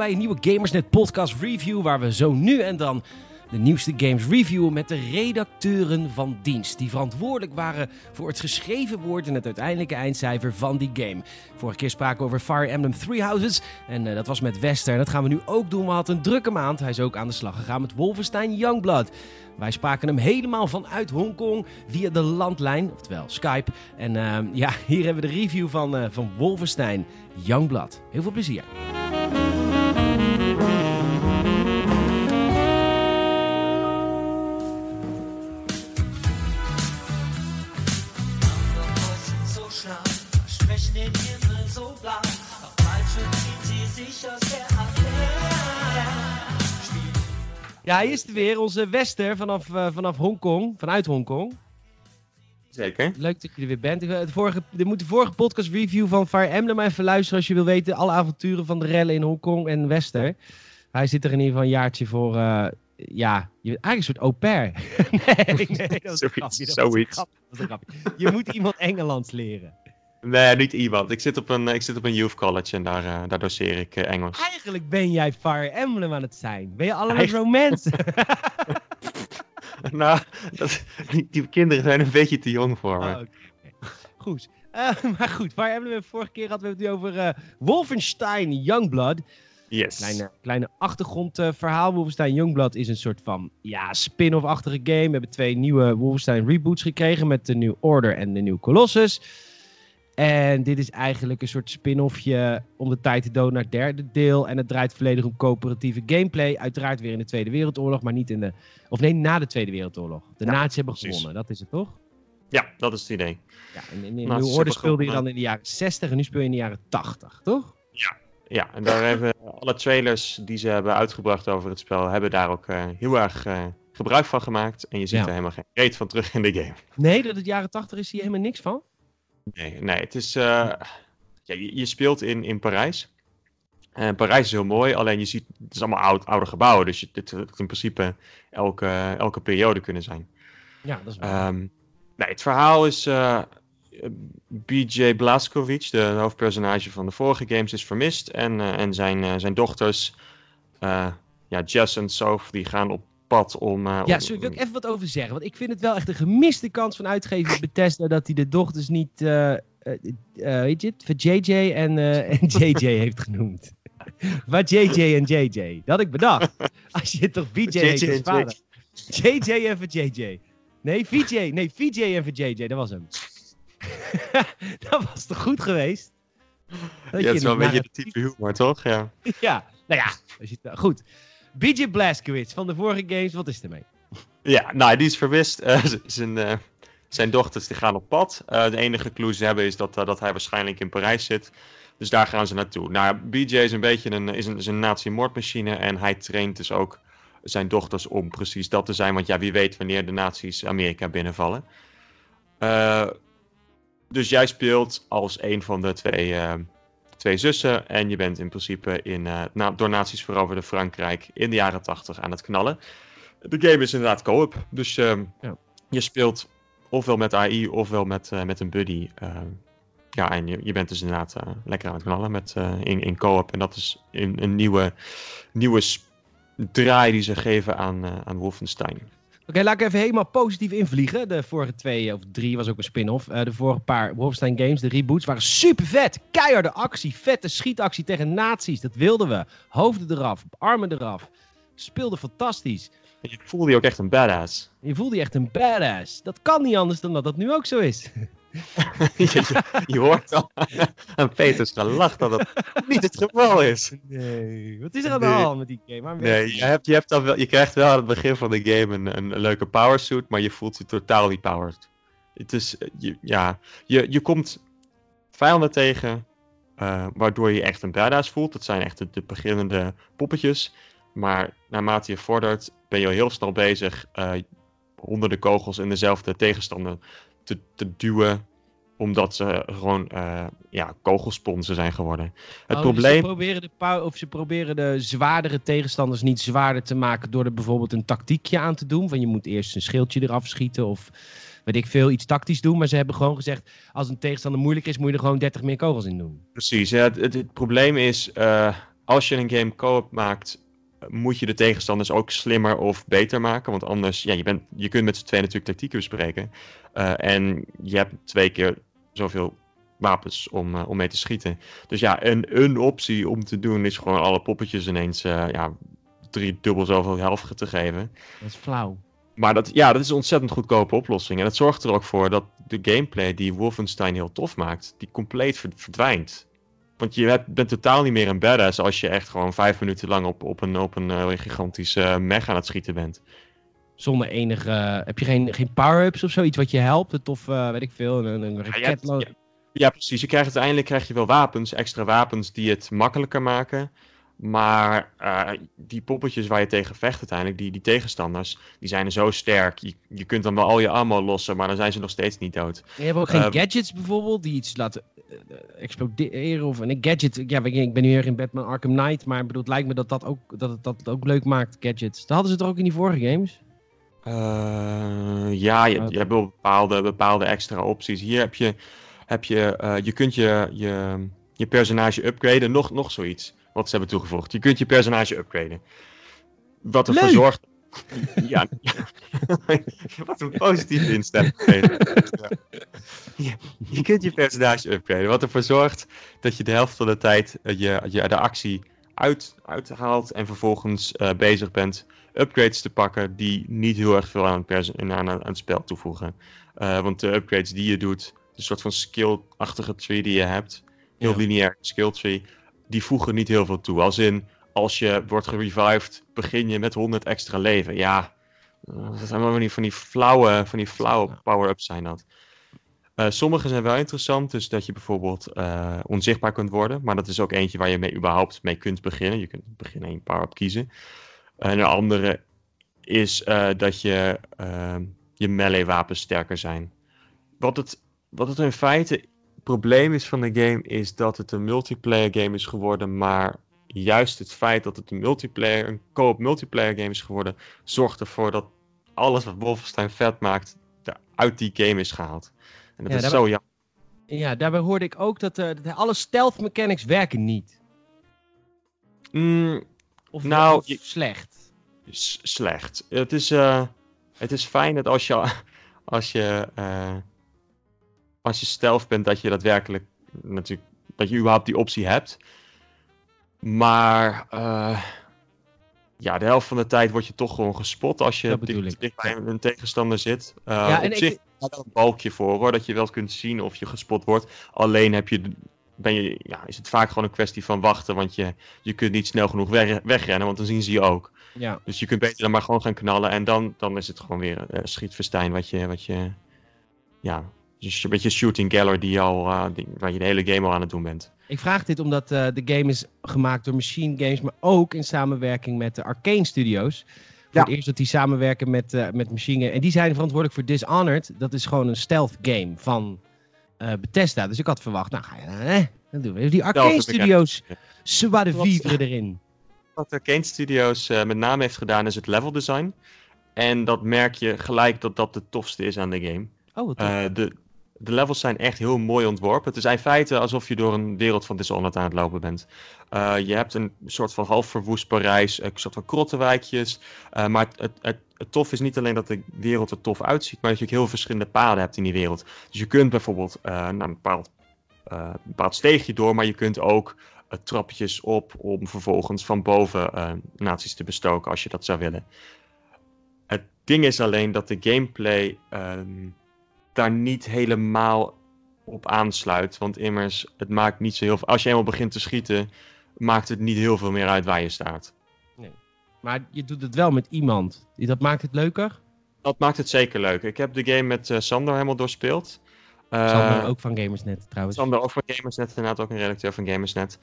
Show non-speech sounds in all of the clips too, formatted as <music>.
bij een nieuwe Gamersnet podcast review waar we zo nu en dan de nieuwste games reviewen met de redacteuren van dienst. Die verantwoordelijk waren voor het geschreven woord en het uiteindelijke eindcijfer van die game. Vorige keer spraken we over Fire Emblem Three Houses en uh, dat was met Wester. En dat gaan we nu ook doen. We hadden een drukke maand. Hij is ook aan de slag gegaan met Wolfenstein Youngblood. Wij spraken hem helemaal vanuit Hongkong via de landlijn, oftewel Skype. En uh, ja, <laughs> hier hebben we de review van, uh, van Wolfenstein Youngblood. Heel veel plezier. Ja, hij is er weer, onze Wester vanaf, uh, vanaf Hongkong, vanuit Hongkong. Zeker. Leuk dat je er weer bent. De vorige, de moet de vorige podcast review van Fire Emblem even luisteren als je wil weten. Alle avonturen van de rellen in Hongkong en Wester. Hij zit er in ieder geval een jaartje voor, uh, ja, je bent eigenlijk een soort au pair. <laughs> nee, nee, dat is zoiets. zoiets. Dat is een grapje. Je moet iemand Engelands leren. Nee, niet iemand. Ik zit op een, ik zit op een youth college en daar, uh, daar doseer ik uh, Engels. Eigenlijk ben jij Fire Emblem aan het zijn. Ben je allemaal romance? <laughs> <laughs> nou, dat, die, die, kinderen zijn een beetje te jong voor me. Oh, okay. Goed. Uh, <laughs> maar goed, Fire Emblem, vorige keer hadden we het over Wolfenstein Youngblood. Yes. Kleine, kleine achtergrondverhaal. Wolfenstein Youngblood is een soort van ja, spin-off-achtige game. We hebben twee nieuwe Wolfenstein reboots gekregen met de New Order en de New Colossus. En dit is eigenlijk een soort spin-offje om de tijd te doden naar het derde deel. En het draait volledig om coöperatieve gameplay. Uiteraard weer in de Tweede Wereldoorlog, maar niet in de... Of nee, na de Tweede Wereldoorlog. De ja, nazi's hebben precies. gewonnen, dat is het toch? Ja, dat is het idee. Ja, en in, in New Order speelde je dan in de jaren 60 en nu speel je in de jaren 80, toch? Ja, ja en daar hebben alle trailers die ze hebben uitgebracht over het spel... hebben daar ook uh, heel erg... Uh, gebruik van gemaakt. En je ziet ja. er helemaal geen reet van terug in de game. Nee, dat het jaren 80 is hier helemaal niks van? Nee, nee het is. Uh, ja, je, je, speelt in, in Parijs. En Parijs is heel mooi, alleen je ziet, het is allemaal oud, oude gebouwen, dus het had in principe elke, elke periode kunnen zijn. Ja, dat is waar. Um, nee, het verhaal is. Uh, BJ Blazkowicz, de hoofdpersonage van de vorige games, is vermist. En, uh, en zijn, zijn dochters, ja, Jess en Soph, die gaan op pad om... Uh, ja, sorry, wil ik even wat over zeggen. Want ik vind het wel echt een gemiste kans van uitgever <laughs> Bethesda dat hij de dochters niet, uh, weet je het, voor JJ en, <laughs> en JJ heeft genoemd. Waar JJ en JJ. Dat had ik bedacht. <laughs> Als je toch VJ heet als vader. JJ en voor JJ. Nee, VJ. Nee, VJ en voor JJ. Dat was hem. dat was toch goed geweest? Dat ja, het is wel een beetje de type humor, toch? Ja. ja, nou ja. Goed. BJ Blazkowicz van de vorige games, wat is er mee? <laughs> Ja, nou, die is verwist. Uh, <laughs> zijn, uh, zijn dochters die gaan op pad. Uh, de enige clue ze hebben is dat, dat hij waarschijnlijk in Parijs zit. Dus daar gaan ze naartoe. Nou, BJ is een beetje een, is een, is een nazi-moordmachine. En hij traint dus ook zijn dochters om precies dat te zijn. Want ja, wie weet wanneer de nazi's Amerika binnenvallen. dus jij speelt als een van de twee twee zussen. En je bent in principe in uh, na, door nazi's veroverde Frankrijk in de jaren 80 aan het knallen. De game is inderdaad co-op. Dus uh, ja. je speelt ofwel met AI ofwel met, uh, met een buddy. ja, en je, je bent dus inderdaad lekker aan het knallen met, in, in co-op. En dat is een, een nieuwe, nieuwe draai die ze geven aan, aan Wolfenstein. Oké, okay, laat ik even helemaal positief invliegen. De vorige twee of drie was ook een spin-off. Uh, de vorige paar Wolfenstein games, de reboots, waren super vet. Keiharde actie, vette schietactie tegen nazi's. Dat wilden we. Hoofden eraf, armen eraf. Speelde fantastisch. Je voelde je ook echt een badass. Je voelde je echt een badass. Dat kan niet anders dan dat dat nu ook zo is. <laughs> <laughs> je, je, hoort al <laughs> aan Peters gelacht dat het niet het geval is. Nee, wat is er aan de hand met die game? nee, je, hebt, je, hebt dan wel, je krijgt wel aan het begin van de game een, een, een leuke powersuit, maar je voelt je totaal niet powered. Het is, je, ja, je, je komt vijanden tegen, uh, waardoor je echt een badass voelt. Dat zijn echt de, de, beginnende poppetjes. Maar naarmate je vordert, ben je al heel snel bezig uh, honderden kogels in dezelfde tegenstander te, te duwen omdat ze gewoon uh, ja, kogelsponsen zijn geworden. Het oh, probleem... Dus ze, proberen de of ze proberen de zwaardere tegenstanders niet zwaarder te maken door er bijvoorbeeld een tactiekje aan te doen. Van je moet eerst een schildje eraf schieten of weet ik veel, iets tactisch doen. Maar ze hebben gewoon gezegd, als een tegenstander moeilijk is, moet je er gewoon 30 meer kogels in doen. Precies, ja, het, het, het probleem is, uh, als je een game co-op maakt, moet je de tegenstanders ook slimmer of beter maken. Want anders, ja, je, bent, je kunt met z'n twee natuurlijk tactieken bespreken. Uh, en je hebt twee keer zoveel wapens om, uh, om mee te schieten. Dus ja, een, een optie om te doen is gewoon alle poppetjes ineens uh, ja, drie dubbel zoveel helft te geven. Dat is flauw. Maar dat, ja, dat is een ontzettend goedkope oplossing. En dat zorgt er ook voor dat de gameplay die Wolfenstein heel tof maakt, die compleet verdwijnt. Want je bent totaal niet meer een badass als je echt gewoon vijf minuten lang op, op een, op een uh, gigantische uh, mech aan het schieten bent. Zonder enige. Uh, heb je geen, geen power-ups of zoiets wat je helpt? Of weet ik veel, een, een raket. Ja, ja, ja, precies. Je krijgt uiteindelijk krijg je wel wapens, extra wapens die het makkelijker maken. Maar uh, die poppetjes waar je tegen vecht uiteindelijk, die, die tegenstanders, die zijn zo sterk. Je, je kunt dan wel al je ammo lossen, maar dan zijn ze nog steeds niet dood. Je hebt ook geen uh, gadgets bijvoorbeeld, die iets laten exploderen. Of een gadget, ja, ik ben nu erg in Batman Arkham Knight, maar bedoel, het lijkt me dat dat ook, dat het, dat het ook leuk maakt, gadgets. Dat hadden ze het er ook in die vorige games? ja, je, je hebt wel bepaalde, bepaalde extra opties. Hier heb je, heb je, je kunt je, je, je personage upgraden, nog, nog zoiets wat ze hebben toegevoegd. Je kunt je personage upgraden. Wat ervoor zorgt. Ja, <laughs> wat een positieve instelling. Ja. Je kunt je personage upgraden. Wat ervoor zorgt dat je de helft van de tijd uh, je, je de actie uit, uithaalt en vervolgens uh, bezig bent upgrades te pakken die niet heel erg veel aan het, aan, aan, aan het spel toevoegen. Uh, want de upgrades die je doet, een soort van skill-achtige tree die je hebt, heel ja. lineair skill tree, die voegen niet heel veel toe. Als in, als je wordt gerevived, begin je met 100 extra leven. Ja, dat zijn wel van die, van die flauwe, van die flauwe power-ups zijn dat. Uh, sommige zijn wel interessant, dus dat je bijvoorbeeld uh, onzichtbaar kunt worden. Maar dat is ook eentje waar je mee überhaupt mee kunt beginnen. Je kunt beginnen een power-up kiezen. En een andere is uh, dat je je melee wapens sterker zijn. Wat het, wat het in feite probleem is van de game is dat het een multiplayer game is geworden, maar juist het feit dat het een multiplayer, een co-op multiplayer game is geworden, zorgt ervoor dat alles wat Wolfenstein vet maakt, uit die game is gehaald. En dat ja, is daarbij, zo jammer. Ja, daarbij hoorde ik ook dat, uh, dat alle stealth mechanics werken niet. Mm, of, nou, of slecht. Slecht. Het is, uh, het is fijn dat als je, <laughs> als je uh, als je stealth bent, dat je daadwerkelijk natuurlijk, dat je überhaupt die optie hebt. Maar uh, ja, de helft van de tijd word je toch gewoon gespot als je dicht, bij een tegenstander zit. Uh, ja, op zich ik... is er een balkje voor hoor, dat je wel kunt zien of je gespot wordt. Alleen heb je, ben je, ja, is het vaak gewoon een kwestie van wachten, want je, je kunt niet snel genoeg weg, wegrennen, want dan zien ze je ook. Ja. Dus je kunt beter dan maar gewoon gaan knallen en dan, dan is het gewoon weer uh, schietverstijn wat je, wat je ja, dus een beetje shooting gallery die al, uh, die, waar je de hele game al aan het doen bent. Ik vraag dit omdat uh, de game is gemaakt door Machine Games, maar ook in samenwerking met de Arcane Studios. Voor ja. het eerst dat die samenwerken met, uh, met Machine Games. En die zijn verantwoordelijk voor Dishonored. Dat is gewoon een stealth game van Bethesda. Dus ik had verwacht, nou ga je eh, dan doen we die Arcane Studios. Zwa de vivre erin. Wat Arcane Studios met name heeft gedaan is het level design. En dat merk je gelijk dat dat de tofste is aan de game. Oh, wat de, de levels zijn echt heel mooi ontworpen. Het is in feite alsof je door een wereld van Dishonored aan het lopen bent. Uh, je hebt een soort van half verwoest Parijs, een soort van krottenwijkjes. Uh, maar het, het, tof is niet alleen dat de wereld er tof uitziet, maar dat je ook heel verschillende paden hebt in die wereld. Dus je kunt bijvoorbeeld uh, naar een bepaald, een steegje door, maar je kunt ook trapjes op om vervolgens van boven naties te bestoken als je dat zou willen. Het ding is alleen dat de gameplay um, daar niet helemaal op aansluit. Want immers, het maakt niet zo heel veel. Als je eenmaal begint te schieten, maakt het niet heel veel meer uit waar je staat. Nee. Maar je doet het wel met iemand. Dat maakt het leuker? Dat maakt het zeker leuk. Ik heb de game met uh, Sander helemaal doorspeeld. Uh, Sander ook van Gamersnet trouwens. Sander ook van Gamersnet, inderdaad ook een redacteur van Gamersnet.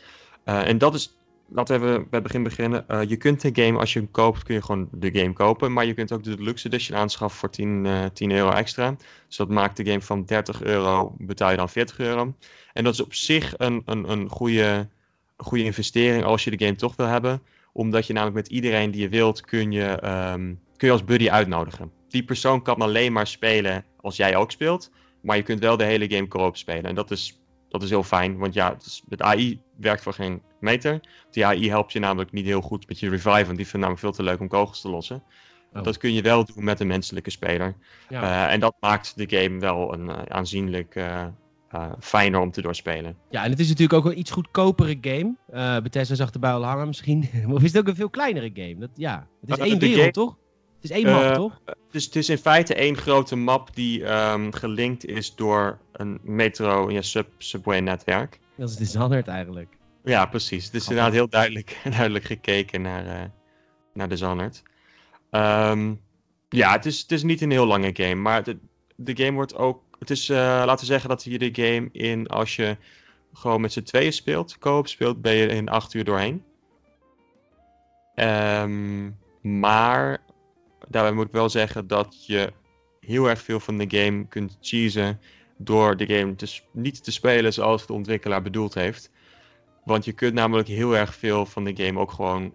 Uh, en dat is laten we bij het begin beginnen. Uh, je kunt de game, als je hem koopt, kun je gewoon de game kopen. Maar je kunt ook de Deluxe Edition aanschaffen voor 10, uh, 10 euro extra. Dus dat maakt de game van 30 euro, betaal je dan 40 euro. En dat is op zich een, een, een goede, goede investering als je de game toch wil hebben. Omdat je namelijk met iedereen die je wilt, kun je, um, kun je als buddy uitnodigen. Die persoon kan alleen maar spelen als jij ook speelt. Maar je kunt wel de hele game co-op spelen. En dat is dat is heel fijn, want ja, het, is, het AI werkt voor geen meter. Die AI helpt je namelijk niet heel goed met je revive, want die vindt namelijk veel te leuk om kogels te lossen. Oh. Dat kun je wel doen met een menselijke speler. Ja. Eh, en dat maakt de game wel een eh, aanzienlijk eh, fijner om te doorspelen. ja, en het is natuurlijk ook een iets goedkopere game. Bethesda zag erbij al hangen misschien. <laughs> of is het ook een veel kleinere game? Dat, ja, het is Eh, één wereld, game- toch? Het is één map, Eh, toch? Dus het is in feite één grote map die ehm, gelinkt is door een metro- ja, sub subway netwerk. Dat is Dishonored eigenlijk. Ja, precies. Het is inderdaad heel duidelijk, <laughs> duidelijk gekeken naar, eh naar Dishonored. Ehm ja, het is, het is niet een heel lange game, maar de, de game wordt ook... Het is, eh, laten we zeggen dat je de game in, als je gewoon met z'n tweeën speelt, co-op speelt, ben je in acht uur doorheen. Ehm, maar daarbij moet ik wel zeggen dat je heel erg veel van de game kunt cheesen door de game te, niet te spelen zoals de ontwikkelaar bedoeld heeft. Want je kunt namelijk heel erg veel van de game ook gewoon,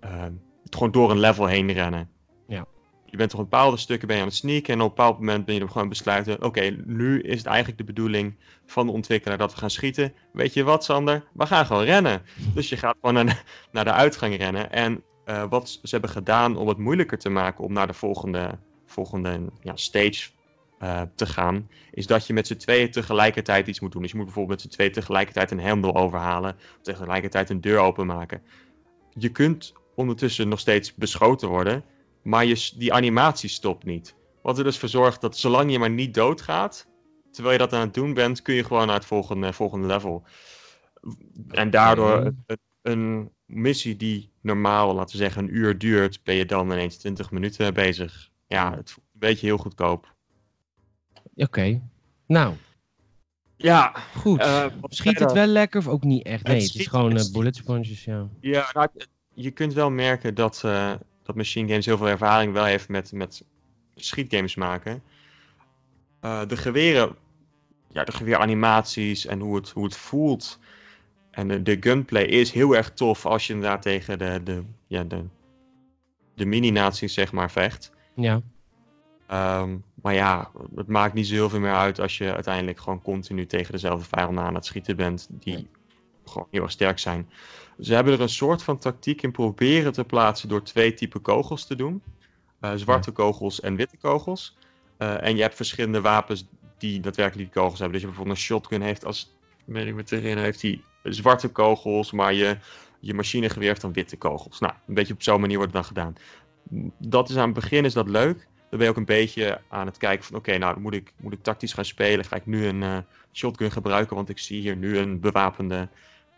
ehm, gewoon door een level heen rennen. Ja. Je bent op bepaalde stukken ben je aan het sneaken en op een bepaald moment ben je er gewoon besluiten, oké, nu is het eigenlijk de bedoeling van de ontwikkelaar dat we gaan schieten. Weet je wat, Sander? We gaan gewoon rennen. <laughs> Dus je gaat gewoon naar de, naar de uitgang rennen. En eh, wat ze hebben gedaan om het moeilijker te maken om naar de volgende, volgende ja, stage eh, te gaan, is dat je met z'n tweeën tegelijkertijd iets moet doen. Dus je moet bijvoorbeeld met z'n tweeën tegelijkertijd een hendel overhalen, tegelijkertijd een deur openmaken. Je kunt ondertussen nog steeds beschoten worden, maar je, die animatie stopt niet. Wat er dus voor zorgt dat zolang je maar niet doodgaat, terwijl je dat aan het doen bent, kun je gewoon naar het volgende, volgende level. En daardoor Oké. een, een missie die normaal, laten we zeggen, een uur duurt, ben je dan ineens 20 minuten bezig. Ja, het voelt een beetje heel goedkoop. Oké. Nou, Ja, goed. eh, Schiet het wel lekker of ook niet echt? Nee, het, is gewoon het eh, bullet sponges, ja. Ja, nou, je kunt wel merken dat, eh, dat Machine Games heel veel ervaring wel heeft met, met schietgames maken. Eh, de geweren, ja, de geweeranimaties en hoe het, hoe het voelt. En de, de gunplay is heel erg tof als je inderdaad tegen de, de, ja, de, de mini-nazi's zeg maar vecht. Ja, Ehm, maar ja, het maakt niet zo heel veel meer uit als je uiteindelijk gewoon continu tegen dezelfde vijanden aan het schieten bent, die Nee. gewoon heel erg sterk zijn. Ze hebben er een soort van tactiek in proberen te plaatsen door twee typen kogels te doen: Eh, zwarte kogels en witte kogels. Eh, en je hebt verschillende wapens die daadwerkelijk die kogels hebben. Dus je bijvoorbeeld een shotgun heeft, als weet ik me te herinneren, heeft die zwarte kogels, maar je, je machinegeweer heeft dan witte kogels. Nou, een beetje op zo'n manier wordt het dan gedaan. Dat is aan het begin is dat leuk. Dan ben je ook een beetje aan het kijken van oké, nou moet ik, moet ik tactisch gaan spelen. Ga ik nu een eh, shotgun gebruiken, want ik zie hier nu een bewapende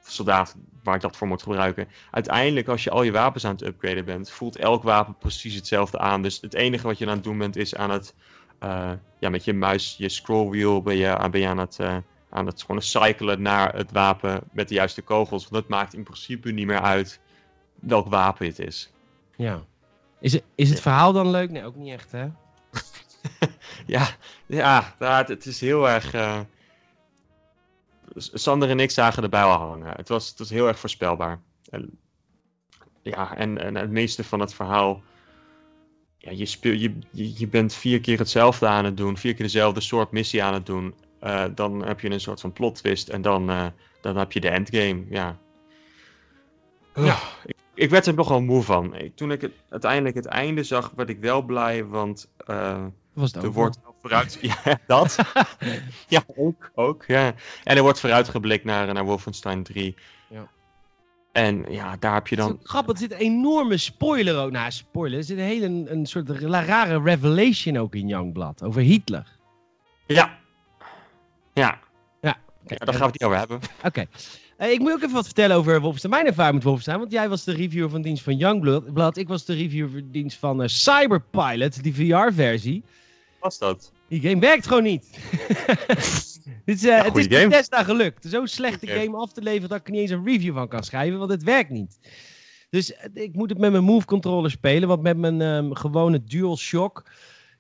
soldaat waar ik dat voor moet gebruiken. Uiteindelijk, als je al je wapens aan het upgraden bent, voelt elk wapen precies hetzelfde aan. Dus het enige wat je aan het doen bent, is aan het, eh, ja, met je muis, je scrollwheel, ben je, ben je aan het, eh, aan het gewoon cyclen naar het wapen met de juiste kogels. Want dat maakt in principe niet meer uit welk wapen het is. ja. Is het, is het verhaal dan leuk? Nee, ook niet echt, hè? <laughs> Ja, ja, ja, het, is heel erg. eh, Sander en ik zagen erbij al hangen. Het was, het was heel erg voorspelbaar. En, ja, en, en het meeste van het verhaal. Ja, je, speel, je, je bent vier keer hetzelfde aan het doen, vier keer dezelfde soort missie aan het doen. Eh, dan heb je een soort van plot twist en dan, eh, dan heb je de endgame. Ja. Ja. Ik, ik werd er nogal moe van. Ik- Toen ik het, uiteindelijk het einde zag, werd ik wel blij, want Was het er wordt wel vooruit. <laughs> Ja, dat. <laughs> ja, ook. ook ja. En er wordt vooruitgeblikt naar, naar Wolfenstein 3. Ja. En ja, daar heb je dan. grappig, er zit een enorme spoiler ook. Nou, spoiler. Er zit een hele een soort ra- rare revelation ook in Youngblood over Hitler. Ja. Ja, Kijk, ja daar gaan we het niet over hebben. <laughs> Oké. Eh, ik moet ook even wat vertellen over Wolfenstein. Mijn ervaring met Wolfenstein. Want jij was de reviewer van dienst van Youngblood. Ik was de reviewer van dienst van eh, Cyberpilot, die VR-versie. Was dat? Die game werkt gewoon niet. <laughs> Dit is, eh, het is goeie game. Bethesda gelukt. Zo'n slechte Goeie game af te leveren dat ik er niet eens een review van kan schrijven, want het werkt niet. Dus eh, ik moet het met mijn Move controller spelen, want met mijn ehm, gewone DualShock,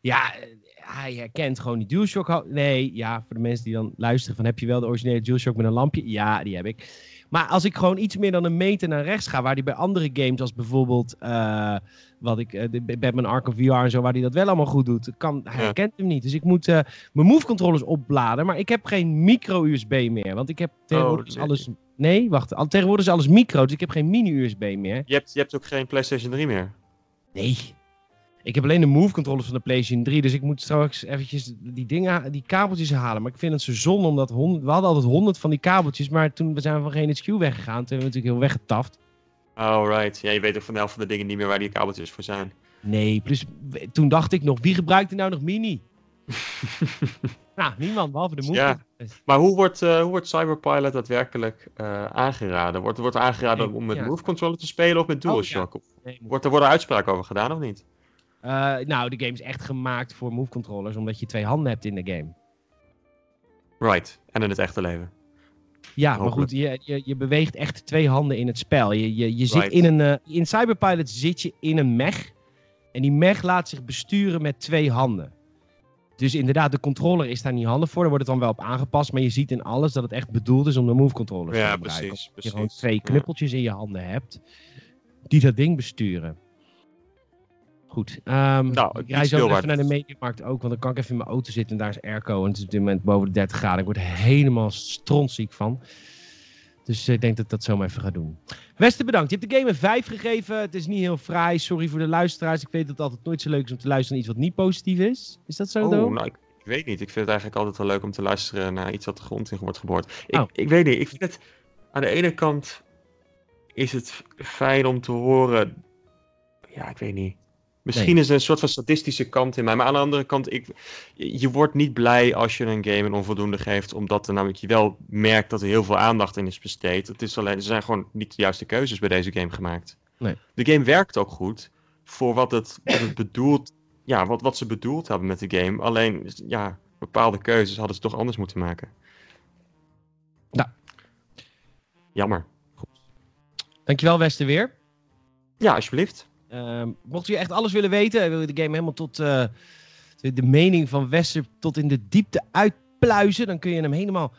ja, eh, hij herkent gewoon die DualShock. Nee, ja, voor de mensen die dan luisteren van heb je wel de originele DualShock met een lampje? Ja, die heb ik. Maar als ik gewoon iets meer dan een meter naar rechts ga, waar die bij andere games als bijvoorbeeld eh, wat ik, de Batman Arkham VR en zo, waar hij dat wel allemaal goed doet, kan, hij Ja. herkent hem niet. Dus ik moet eh, mijn move controllers opladen, maar ik heb geen micro-USB meer, want ik heb tegenwoordig is nee. alles... Nee, wacht, al, tegenwoordig is alles micro, dus ik heb geen mini-USB meer. Je hebt, je hebt ook geen PlayStation 3 meer. Nee. Ik heb alleen de move controllers van de PlayStation 3. Dus ik moet straks eventjes die dingen, die kabeltjes halen. Maar ik vind het zo zonde omdat 100, we hadden altijd 100 van die kabeltjes. Maar toen zijn we van geen HQ weggegaan. Toen hebben we natuurlijk heel weggetaft. Oh, right. Ja, je weet ook van de helft van de dingen niet meer waar die kabeltjes voor zijn. Nee, plus toen dacht ik nog, wie gebruikt er nou nog mini? <laughs> nou, niemand, behalve de move Ja. Maar hoe wordt, eh, hoe wordt Cyberpilot daadwerkelijk eh, aangeraden? Wordt, wordt aangeraden Nee, om met ja. Move Controller te spelen of met DualShock? Of Nee, wordt, er worden uitspraken over gedaan of niet? Eh, nou, de game is echt gemaakt voor move controllers. Omdat je twee handen hebt in de game. Right. En in het echte leven. Ja, maar goed, je, je, je beweegt echt twee handen in het spel. Je, je, je zit Right. in een. eh, in Cyberpilot zit je in een mech. En die mech laat zich besturen met twee handen. Dus inderdaad, de controller is daar niet handig voor. Daar wordt het dan wel op aangepast. Maar je ziet in alles dat het echt bedoeld is om de move controller Ja, te gebruiken. precies, Dat je gewoon precies. twee Ja. knuppeltjes in je handen hebt. Die dat ding besturen. Goed. ehm, Nou, ik rij zo even naar de mediamarkt ook. Want dan kan ik even in mijn auto zitten. En daar is airco. En het is op dit moment boven de 30 graden. Ik word helemaal strontziek van. Dus ik denk dat ik dat zo maar even ga doen. Wester, bedankt. Je hebt de game een 5 gegeven. Het is niet heel fraai. Sorry voor de luisteraars. Ik weet dat het altijd nooit zo leuk is om te luisteren naar iets wat niet positief is. Is dat zo, Oh, nou, ik weet niet. Ik vind het eigenlijk altijd wel leuk om te luisteren naar iets wat de grond in wordt geboord. Ik, Oh. ik weet niet. Ik vind het... Aan de ene kant is het fijn om te horen... Ja, ik weet niet. Misschien is er een soort van sadistische kant in mij. Maar aan de andere kant, ik, je wordt niet blij als je een game een onvoldoende geeft. Omdat er namelijk je wel merkt dat er heel veel aandacht in is besteed. Het is alleen, er zijn gewoon niet de juiste keuzes bij deze game gemaakt. Nee. De game werkt ook goed voor wat het, wat het bedoelt. Ja, wat, wat ze bedoeld hebben met de game. Alleen, ja, bepaalde keuzes hadden ze toch anders moeten maken. Nou. Jammer. Dankjewel, Wester, weer. Ja, alsjeblieft. Ehm, mocht je echt alles willen weten, en wil je de game helemaal tot eh, de mening van Wester tot in de diepte uitpluizen, dan kun je hem helemaal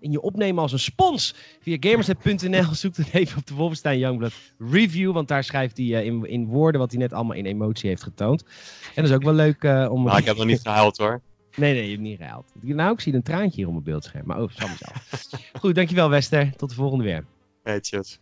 in je opnemen als een spons. Via gamersnet.nl zoek dan even op de Wolfenstein Youngblood review, want daar schrijft hij eh, in, in woorden wat hij net allemaal in emotie heeft getoond. En dat is ook wel leuk eh, om... Maar ik heb nog niet gehuild hoor. Nee, nee, je hebt niet gehaald. Nou, ik zie een traantje hier op mijn beeldscherm, maar oh, mezelf. Goed, dankjewel Wester. Tot de volgende weer. Hey, tjus.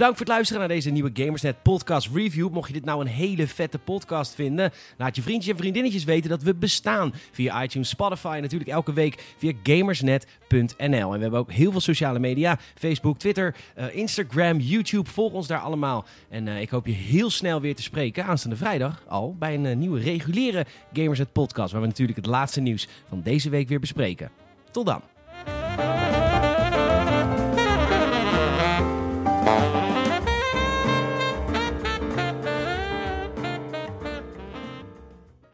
Bedankt voor het luisteren naar deze nieuwe Gamersnet podcast review. Mocht je dit nou een hele vette podcast vinden, laat je vriendjes en vriendinnetjes weten dat we bestaan via iTunes, Spotify en natuurlijk elke week via gamersnet.nl. En we hebben ook heel veel sociale media, Facebook, Twitter, eh, Instagram, YouTube. Volg ons daar allemaal. En eh, ik hoop je heel snel weer te spreken aanstaande vrijdag al bij een eh, nieuwe reguliere Gamersnet podcast, waar we natuurlijk het laatste nieuws van deze week weer bespreken. Tot dan.